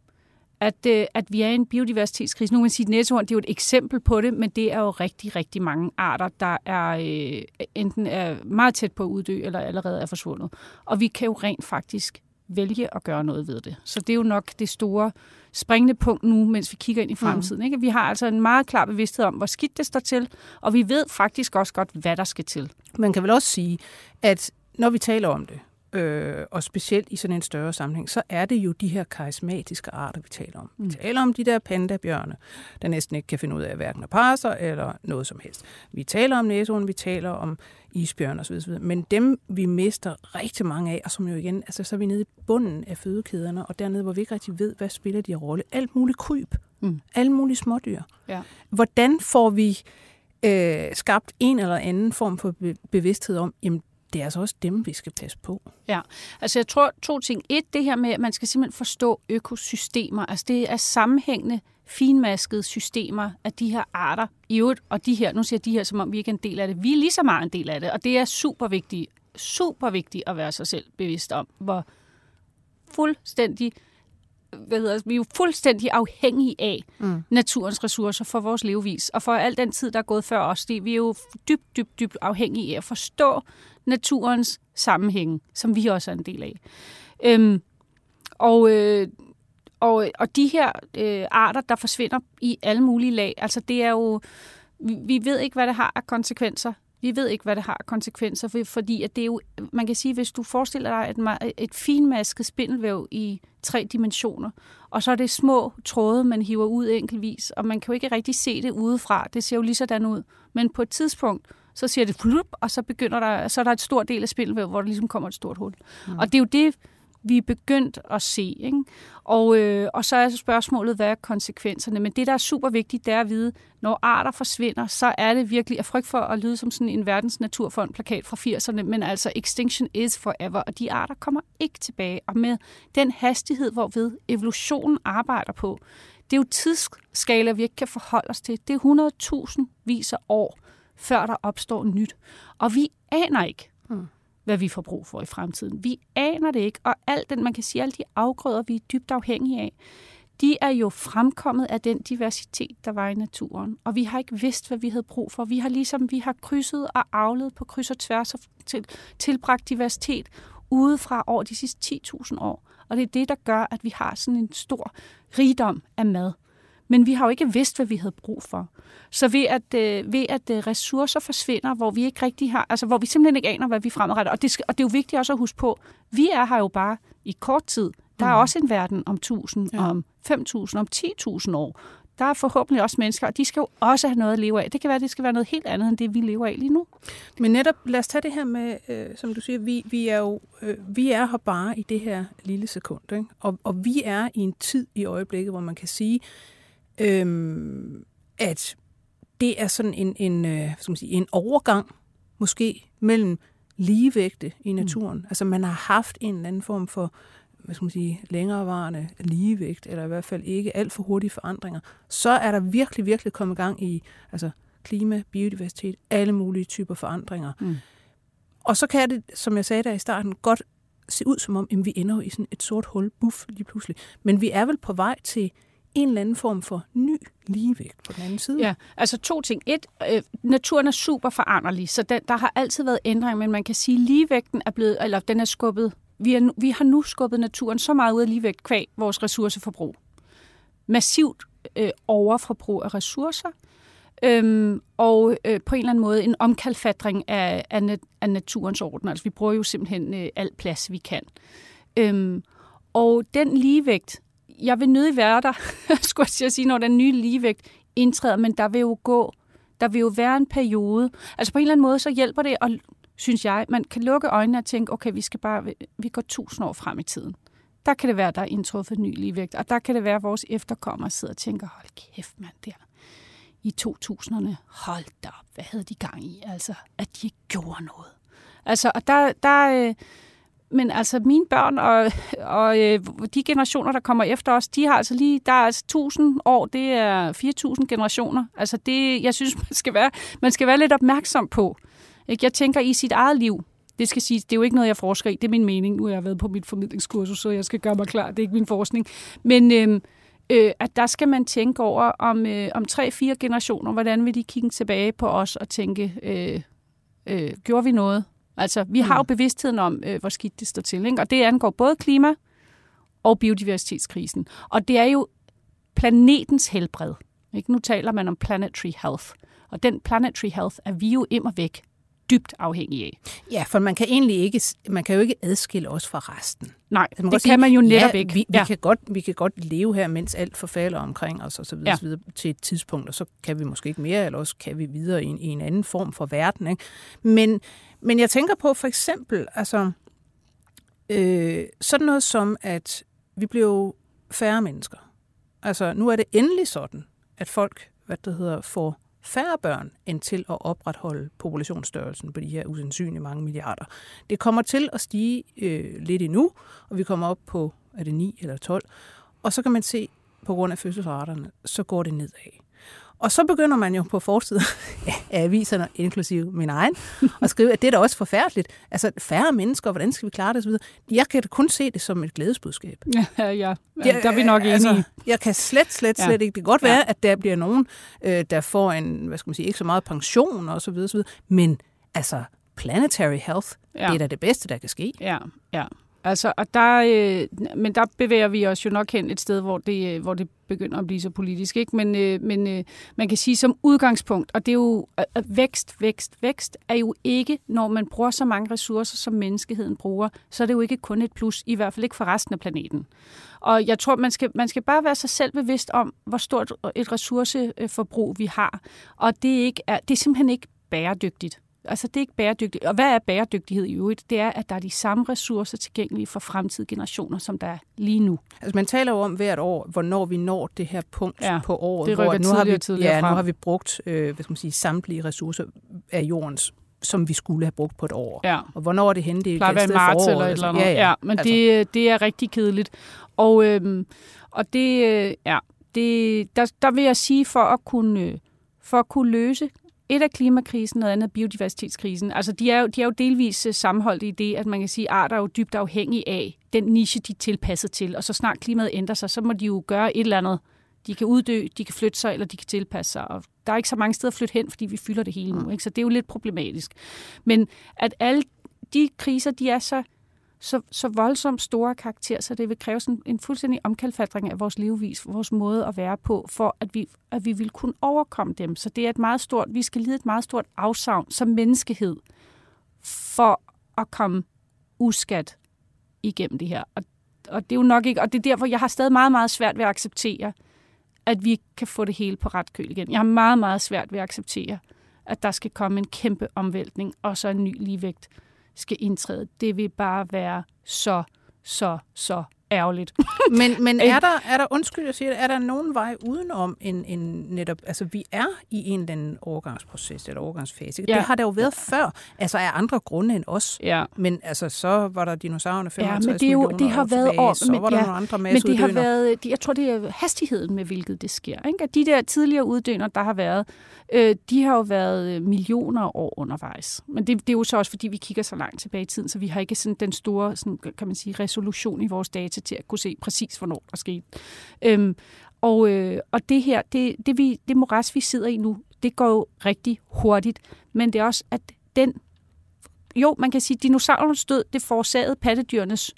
at, øh, at vi er i en biodiversitetskrise. Nu kan man sige, at næsehorn det er jo et eksempel på det, men det er jo rigtig, rigtig mange arter, der er øh, enten er meget tæt på at uddø, eller allerede er forsvundet. Og vi kan jo rent faktisk vælge at gøre noget ved det. Så det er jo nok det store springende punkt nu, mens vi kigger ind i fremtiden. Mm. Ikke? Vi har altså en meget klar bevidsthed om, hvor skidt det står til, og vi ved faktisk også godt, hvad der skal til. Man kan vel også sige, at når vi taler om det, øh, og specielt i sådan en større sammenhæng, så er det jo de her karismatiske arter, vi taler om. Mm. Vi taler om de der pandabjørne, der næsten ikke kan finde ud af hverken at parre sig eller noget som helst. Vi taler om næsehorn, vi taler om isbjørn osv. osv. Men dem, vi mister rigtig mange af, og som jo igen, altså så er vi nede i bunden af fødekæderne, og dernede, hvor vi ikke rigtig ved, hvad spiller de rolle. Alt muligt kryb, mm. alle mulige smådyr. Ja. Hvordan får vi øh, skabt en eller anden form for bevidsthed om, jamen det er altså også dem, vi skal passe på. Ja, altså jeg tror to ting. Et, det her med, at man skal simpelthen forstå økosystemer. Altså det er sammenhængende, finmaskede systemer af de her arter. I øvrigt, og de her, nu siger de her, som om vi ikke er en del af det. Vi er lige så meget en del af det, og det er super vigtigt, super vigtigt at være sig selv bevidst om, hvor fuldstændig hvad hedder, vi er jo fuldstændig afhængige af mm. naturens ressourcer for vores levevis, og for al den tid, der er gået før os. Det, vi er jo dybt, dybt, dybt afhængige af at forstå naturens sammenhæng, som vi også er en del af. Øhm, og, øh, og, og de her øh, arter, der forsvinder i alle mulige lag, altså det er jo, vi, vi ved ikke, hvad det har af konsekvenser. Vi ved ikke, hvad det har af konsekvenser, fordi at det er jo, man kan sige, hvis du forestiller dig et, et finmasket spindelvæv i tre dimensioner, og så er det små tråde, man hiver ud enkeltvis, og man kan jo ikke rigtig se det udefra. Det ser jo lige sådan ud. Men på et tidspunkt, så siger det flup, og så begynder der, så er der et stort del af spindelvæv, hvor der ligesom kommer et stort hul. Mm. Og det er jo det, vi er begyndt at se. Ikke? Og, øh, og så er spørgsmålet, hvad er konsekvenserne? Men det, der er super vigtigt, det er at vide, når arter forsvinder, så er det virkelig at frygt for at lyde som sådan en verdens naturfond-plakat fra 80'erne, men altså extinction is forever, og de arter kommer ikke tilbage. Og med den hastighed, hvorved evolutionen arbejder på, det er jo tidsskala, vi ikke kan forholde os til. Det er 100.000 vis af år, før der opstår nyt. Og vi aner ikke, hmm. hvad vi får brug for i fremtiden. Vi aner det ikke, og alt den, man kan sige, alle de afgrøder, vi er dybt afhængige af, de er jo fremkommet af den diversitet, der var i naturen. Og vi har ikke vidst, hvad vi havde brug for. Vi har ligesom vi har krydset og aflet på kryds og tværs og til, tilbragt diversitet udefra over de sidste 10.000 år. Og det er det, der gør, at vi har sådan en stor rigdom af mad. Men vi har jo ikke vidst, hvad vi havde brug for. Så ved at, øh, ved at øh, ressourcer forsvinder, hvor vi ikke rigtig har, altså hvor vi simpelthen ikke aner, hvad vi fremadretter. Og det, skal, og det er jo vigtigt også at huske på, vi er her jo bare i kort tid. Der er mm. også en verden om 1000, ja. om 5000, om 10.000 år. Der er forhåbentlig også mennesker, og de skal jo også have noget at leve af. Det kan være, at det skal være noget helt andet, end det vi lever af lige nu. Men netop, lad os tage det her med, øh, som du siger, vi, vi er jo øh, vi er her bare i det her lille sekund. Ikke? Og, og vi er i en tid i øjeblikket, hvor man kan sige, øh, at det er sådan en, en, øh, skal man sige, en overgang måske mellem ligevægte i naturen. Mm. Altså man har haft en eller anden form for hvad skal man sige, længerevarende ligevægt, eller i hvert fald ikke alt for hurtige forandringer, så er der virkelig, virkelig kommet gang i altså klima, biodiversitet, alle mulige typer forandringer. Mm. Og så kan det, som jeg sagde der i starten, godt se ud som om, at vi ender i sådan et sort hul, buff lige pludselig. Men vi er vel på vej til en eller anden form for ny ligevægt på den anden side. Ja, altså to ting. Et, øh, naturen er super foranderlig, så den, der har altid været ændring, men man kan sige, at ligevægten er blevet, eller den er skubbet vi, er, vi har nu skubbet naturen så meget ud af ligevægt kvæg vores ressourceforbrug. Massivt øh, overforbrug af ressourcer, øhm, og øh, på en eller anden måde en omkalfatring af, af, nat, af naturens orden. Altså vi bruger jo simpelthen øh, al plads, vi kan. Øhm, og den ligevægt, jeg vil nødig være der, skulle jeg sige, når den nye ligevægt indtræder, men der vil jo gå, der vil jo være en periode. Altså på en eller anden måde, så hjælper det og synes jeg, man kan lukke øjnene og tænke, okay, vi skal bare, vi går tusind år frem i tiden. Der kan det være, der er indtruffet ny ligevægt, og der kan det være, at vores efterkommere sidder og tænker, hold kæft mand, der i 2000'erne, hold da op, hvad havde de gang i? Altså, at de ikke gjorde noget. Altså, og der, der øh, men altså mine børn og, og øh, de generationer, der kommer efter os, de har altså lige, der er altså 1000 år, det er 4000 generationer. Altså det, jeg synes, man skal være, man skal være lidt opmærksom på, ikke? Jeg tænker i sit eget liv, det skal sige, det er jo ikke noget, jeg forsker i, det er min mening. Nu har jeg været på mit formidlingskursus, så jeg skal gøre mig klar, det er ikke min forskning. Men øh, øh, at der skal man tænke over om, øh, om tre-fire generationer, hvordan vil de kigge tilbage på os og tænke, øh, øh, gjorde vi noget? Altså, vi har jo mm. bevidstheden om, øh, hvor skidt det står til, ikke? og det angår både klima og biodiversitetskrisen. Og det er jo planetens helbred. Ikke? Nu taler man om planetary health. Og den planetary health er vi jo immer væk dybt afhængige af. Ja, for man kan egentlig ikke, man kan jo ikke adskille os fra resten. Nej, altså, man det kan sige, man jo netop ja, ikke. Vi, ja. vi, kan godt, vi kan godt leve her, mens alt forfalder omkring os og så videre, ja. så videre til et tidspunkt, og så kan vi måske ikke mere, eller også kan vi videre i en, i en anden form for verden. Ikke? Men, men jeg tænker på for eksempel, altså øh, sådan noget som, at vi bliver færre mennesker. Altså nu er det endelig sådan, at folk, hvad det hedder, får færre børn end til at opretholde populationsstørrelsen på de her usandsynlige mange milliarder. Det kommer til at stige øh, lidt endnu, og vi kommer op på, er det 9 eller 12, og så kan man se, på grund af fødselsraterne, så går det nedad. Og så begynder man jo på forsiden af aviserne, inklusive min egen, at skrive, at det er da også forfærdeligt. Altså færre mennesker, hvordan skal vi klare det osv. Jeg kan kun se det som et glædesbudskab. Ja, ja, ja. der er vi nok enige. Altså, jeg kan slet, slet, slet ja. ikke. Det kan godt være, ja. at der bliver nogen, øh, der får en, hvad skal man sige, ikke så meget pension og så videre, så videre. men altså planetary health, ja. det er da det bedste, der kan ske. Ja, ja. Altså, og der, øh, men der bevæger vi os jo nok hen et sted, hvor det, øh, hvor det begynder at blive så politisk. Ikke? Men, øh, men øh, man kan sige som udgangspunkt, og det er jo øh, øh, vækst, vækst, vækst, er jo ikke, når man bruger så mange ressourcer, som menneskeheden bruger, så er det jo ikke kun et plus, i hvert fald ikke for resten af planeten. Og jeg tror, man skal, man skal bare være sig selv bevidst om, hvor stort et ressourceforbrug vi har. Og det er, ikke, er, det er simpelthen ikke bæredygtigt Altså, det er ikke bæredygtigt. Og hvad er bæredygtighed i øvrigt? Det er, at der er de samme ressourcer tilgængelige for fremtidige generationer, som der er lige nu. Altså, man taler jo om hvert år, hvornår vi når det her punkt Ja, på året, det hvor nu har, vi, tidligere ja, nu frem. har vi brugt øh, hvad skal man sige, samtlige ressourcer af jordens, som vi skulle have brugt på et år. Ja. Og hvornår er det henne? Det er plejer at være marts eller et eller andet. Ja, ja. men altså, det, det er rigtig kedeligt. Og, øhm, og det, øh, ja, det, der, der vil jeg sige, for at kunne, øh, for at kunne løse et af klimakrisen, noget andet er biodiversitetskrisen. Altså, de er jo, de er jo delvis øh, sammenholdt i det, at man kan sige, at arter er jo dybt afhængige af den niche, de er tilpasset til. Og så snart klimaet ændrer sig, så må de jo gøre et eller andet. De kan uddø, de kan flytte sig, eller de kan tilpasse sig. Og der er ikke så mange steder at flytte hen, fordi vi fylder det hele nu. Ikke? Så det er jo lidt problematisk. Men at alle de kriser, de er så så, så voldsomt store karakter, så det vil kræve sådan en fuldstændig omkalfatring af vores levevis, vores måde at være på, for at vi, at vi vil kunne overkomme dem. Så det er et meget stort, vi skal lide et meget stort afsavn som menneskehed, for at komme uskat igennem det her. Og, og det er jo nok ikke, og det er derfor, jeg har stadig meget, meget svært ved at acceptere, at vi kan få det hele på ret køl igen. Jeg har meget, meget svært ved at acceptere, at der skal komme en kæmpe omvæltning, og så en ny ligevægt skal indtræde. Det vil bare være så, så, så ærgerligt. Men, men er, der, er der, undskyld, jeg siger det, er der nogen vej udenom en, en netop, altså vi er i en eller anden overgangsproces eller overgangsfase. Ja. Det har der jo været før, altså af andre grunde end os. Ja. Men altså, så var der dinosaurerne 55 Ja, men det er jo, millioner det har år været tilbage, år, så men, var der ja, nogle andre men det har været, jeg tror, det er hastigheden med, hvilket det sker. Ikke? At de der tidligere uddøner, der har været, øh, de har jo været øh, millioner år undervejs. Men det, det er jo så også, fordi vi kigger så langt tilbage i tiden, så vi har ikke sådan den store, sådan, kan man sige, resolution i vores data til at kunne se præcis, hvornår der skete. Øhm, og, øh, og det her, det, det, vi, det moras, vi sidder i nu, det går jo rigtig hurtigt. Men det er også, at den... Jo, man kan sige, at dinosaurernes død, det forårsagede pattedyrenes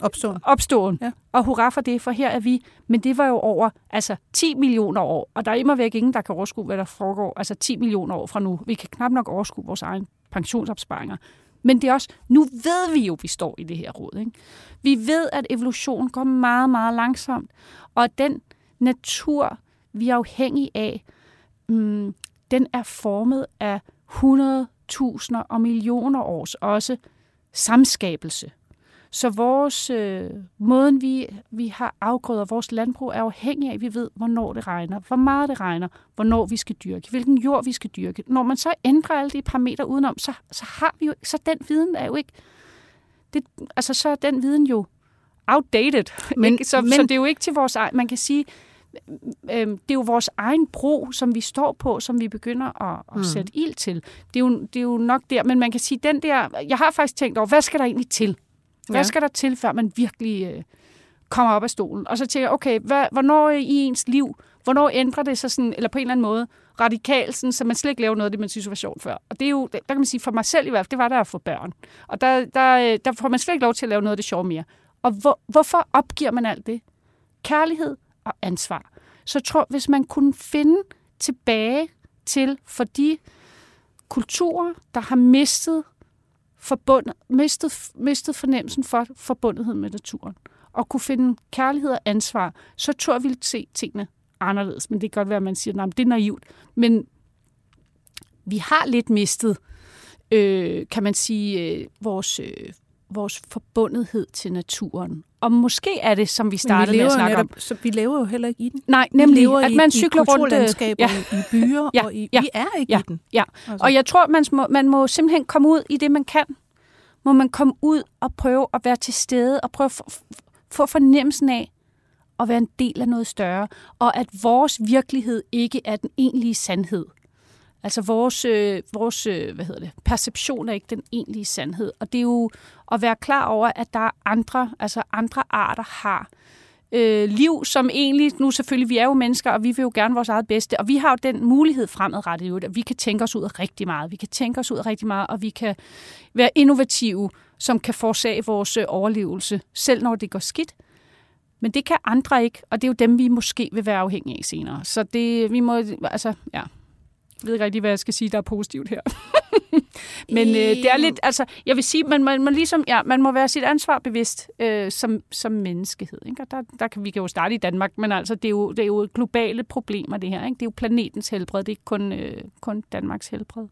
Opståen. opståen. Ja. Og hurra for det, for her er vi. Men det var jo over altså 10 millioner år. Og der er immer væk ingen, der kan overskue, hvad der foregår. Altså 10 millioner år fra nu. Vi kan knap nok overskue vores egen pensionsopsparinger. Men det er også, nu ved vi jo, at vi står i det her råd. Ikke? Vi ved, at evolution går meget, meget langsomt. Og den natur, vi er afhængige af, mm, den er formet af 100.000 og millioner års også samskabelse. Så vores øh, måden, vi, vi har afgrøder, vores landbrug er afhængig af, at vi ved, hvornår det regner, hvor meget det regner, hvornår vi skal dyrke, hvilken jord vi skal dyrke. Når man så ændrer alle de parametre udenom, så, så har vi jo, så den viden er jo ikke, det, altså så er den viden jo outdated. Men- ikke? Så, men- så det er jo ikke til vores egen, man kan sige, øh, det er jo vores egen bro, som vi står på, som vi begynder at, at mm. sætte ild til. Det er, jo, det er jo nok der, men man kan sige, den der, jeg har faktisk tænkt over, hvad skal der egentlig til? Hvad Ja. skal der til, før man virkelig øh, kommer op af stolen? Og så tænker jeg, okay, hvad, hvornår i ens liv, hvornår ændrer det sig sådan, eller på en eller anden måde, radikalt, sådan, så man slet ikke laver noget af det, man synes var sjovt før. Og det er jo, der kan man sige, for mig selv i hvert fald, det var der at få børn. Og der, der, øh, der får man slet ikke lov til at lave noget af det sjove mere. Og hvor, hvorfor opgiver man alt det? Kærlighed og ansvar. Så jeg tror, hvis man kunne finde tilbage til for de kulturer, der har mistet forbundet, mistet, mistet fornemmelsen for forbundethed med naturen, og kunne finde kærlighed og ansvar, så tror vi se tingene anderledes. Men det kan godt være, at man siger, at det er naivt. Men vi har lidt mistet, øh, kan man sige, øh, vores, øh, vores forbundethed til naturen. Og måske er det, som vi Men vi startede med at snakke om. netop, så vi lever jo heller ikke i den. Nej, Vi nemlig, lever at i, man i cykler rundt... øh, ja, i byer, Ja, og i, ja, vi er ikke ja, i den. ja. Altså. Og jeg tror, man må, man må simpelthen komme ud i det, man kan. Må man komme ud og prøve at være til stede, og prøve at få- få fornemmelsen af at være en del af noget større, og at vores virkelighed ikke er den egentlige sandhed. Altså vores, øh, vores øh, hvad hedder det, perception er ikke den egentlige sandhed. Og det er jo at være klar over, at der er andre, altså andre arter har øh, liv, som egentlig, nu selvfølgelig, vi er jo mennesker, og vi vil jo gerne vores eget bedste, og vi har jo den mulighed fremadrettet, at vi kan tænke os ud af rigtig meget. Vi kan tænke os ud af rigtig meget, og vi kan være innovative, som kan forsage vores øh, overlevelse, selv når det går skidt. Men det kan andre ikke, og det er jo dem, vi måske vil være afhængige af senere. Så det, vi må, altså, ja, jeg ved ikke rigtig, hvad jeg skal sige, der er positivt her. Men øh, det er lidt, altså, jeg vil sige, man, man, man, ligesom, ja, man må være sit ansvar bevidst øh, som, som menneskehed. Ikke? Og der, der kan vi kan jo starte i Danmark, men altså, det er jo, det er jo globale problemer, det her. Ikke? Det er jo planetens helbred, det er ikke kun, øh, kun Danmarks helbred.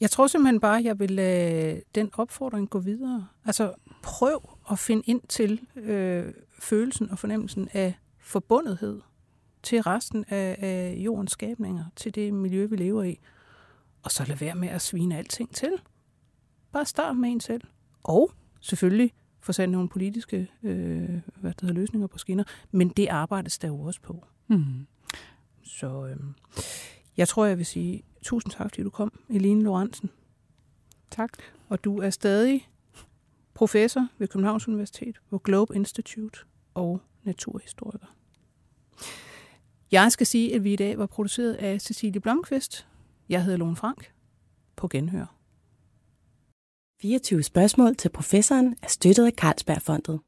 Jeg tror simpelthen bare, at jeg vil lade den opfordring gå videre. Altså prøv at finde ind til øh, følelsen og fornemmelsen af forbundethed til resten af, af jordens skabninger, til det miljø, vi lever i. Og så lad være med at svine alting til. Bare start med en selv. Og selvfølgelig få sat nogle politiske øh, hvad det hedder, løsninger på skinner. Men det arbejdes der jo også på. Mm. Så øh, jeg tror, jeg vil sige tusind tak, fordi du kom, Eline Lorentzen. Tak. Og du er stadig professor ved Københavns Universitet på Globe Institute og naturhistoriker. Jeg skal sige, at vi i dag var produceret af Cecilie Blomqvist. Jeg hedder Lone Frank. På genhør. 24 spørgsmål til professoren er støttet af Carlsbergfondet.